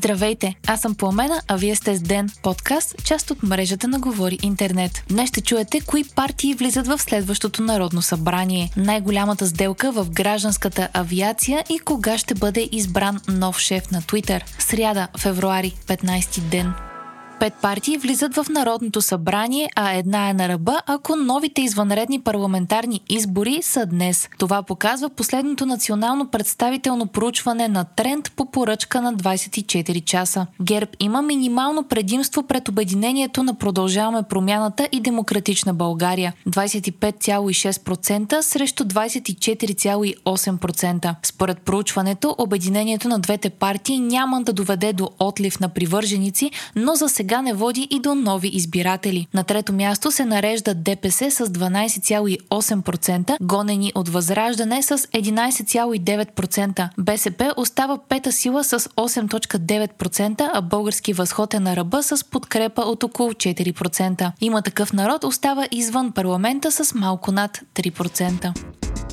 Здравейте, аз съм Пламена, а вие сте с Ден, подкаст, част от мрежата на Говори Интернет. Днес ще чуете кои партии влизат в следващото Народно събрание, най-голямата сделка в гражданската авиация и кога ще бъде избран нов шеф на Twitter. Сряда, февруари, 15 ден. Пет партии влизат в Народното събрание, а една е на ръба, ако новите извънредни парламентарни избори са днес. Това показва последното национално представително проучване на тренд по поръчка на 24 часа. ГЕРБ има минимално предимство пред обединението на Продължаваме промяната и Демократична България 25,6% срещу 24,8%. Според проучването, обединението на двете партии няма да доведе до отлив на привърженици, но за сега сега не води и до нови избиратели. На трето място се нарежда ДПС с 12,8%, гонени от Възраждане с 11,9%. БСП остава пета сила с 8,9%, а Български възход е на ръба с подкрепа от около 4%. Има такъв народ остава извън парламента с малко над 3%.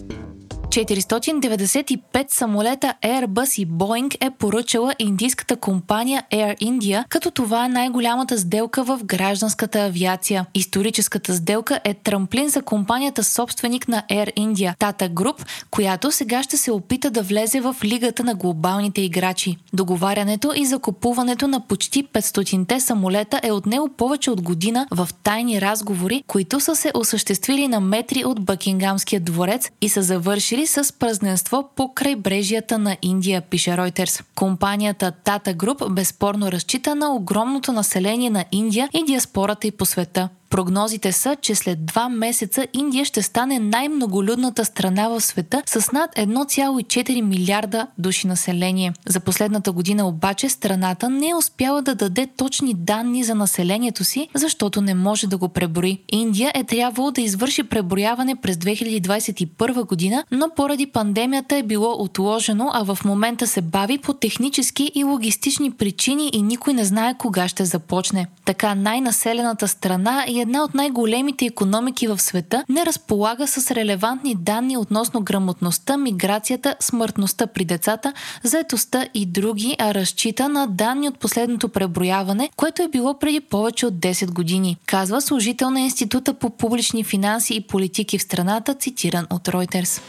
495 самолета Airbus и Boeing е поръчала индийската компания Air India, като това е най-голямата сделка в гражданската авиация. Историческата сделка е трамплин за компанията собственик на Air India, Tata Group, която сега ще се опита да влезе в лигата на глобалните играчи. Договарянето и закупуването на почти 500-те самолета е отнело повече от година в тайни разговори, които са се осъществили на метри от Бъкингамския дворец и са завършили с празненство по крайбрежията на Индия, пише Reuters. Компанията Tata Group безспорно разчита на огромното население на Индия и диаспората и по света. Прогнозите са, че след два месеца Индия ще стане най-многолюдната страна в света с над 1,4 милиарда души население. За последната година обаче страната не е успяла да даде точни данни за населението си, защото не може да го преброи. Индия е трябвало да извърши преброяване през 2021 година, но поради пандемията е било отложено, а в момента се бави по технически и логистични причини и никой не знае кога ще започне. Така най-населената страна е една от най-големите економики в света не разполага с релевантни данни относно грамотността, миграцията, смъртността при децата, заетостта и други, а разчита на данни от последното преброяване, което е било преди повече от 10 години, казва служител на Института по публични финанси и политики в страната, цитиран от Reuters.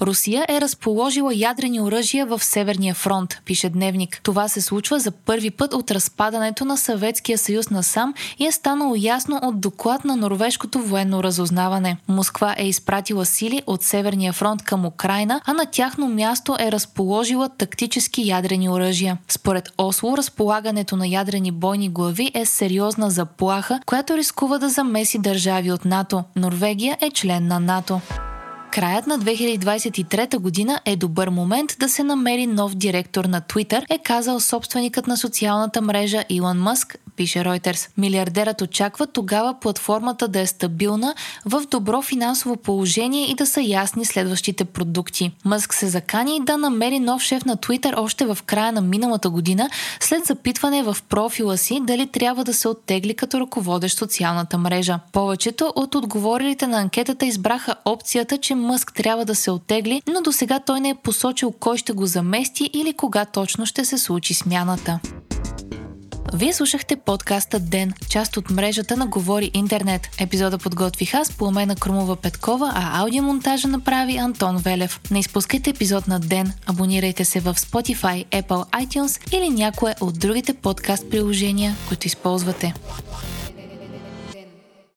Русия е разположила ядрени оръжия в Северния фронт, пише Дневник. Това се случва за първи път от разпадането на Съветския съюз на сам и е станало ясно от доклад на норвежкото военно разузнаване. Москва е изпратила сили от Северния фронт към Украина, а на тяхно място е разположила тактически ядрени оръжия. Според Осло, разполагането на ядрени бойни глави е сериозна заплаха, която рискува да замеси държави от НАТО. Норвегия е член на НАТО. Краят на 2023 година е добър момент да се намери нов директор на Twitter, е казал собственикът на социалната мрежа Илон Мъск, пише Reuters. Милиардерът очаква тогава платформата да е стабилна, в добро финансово положение и да са ясни следващите продукти. Мъск се закани да намери нов шеф на Twitter още в края на миналата година, след запитване в профила си дали трябва да се оттегли като ръководещ социалната мрежа. Повечето от отговорилите на анкетата избраха опцията, че Мъск трябва да се оттегли, но до сега той не е посочил кой ще го замести или кога точно ще се случи смяната. Вие слушахте подкаста Ден, част от мрежата на Говори Интернет. Епизода подготвих аз, Пламена Крумова Петкова, а аудиомонтажа направи Антон Велев. Не изпускайте епизод на Ден, абонирайте се в Spotify, Apple, iTunes или някое от другите подкаст приложения, които използвате.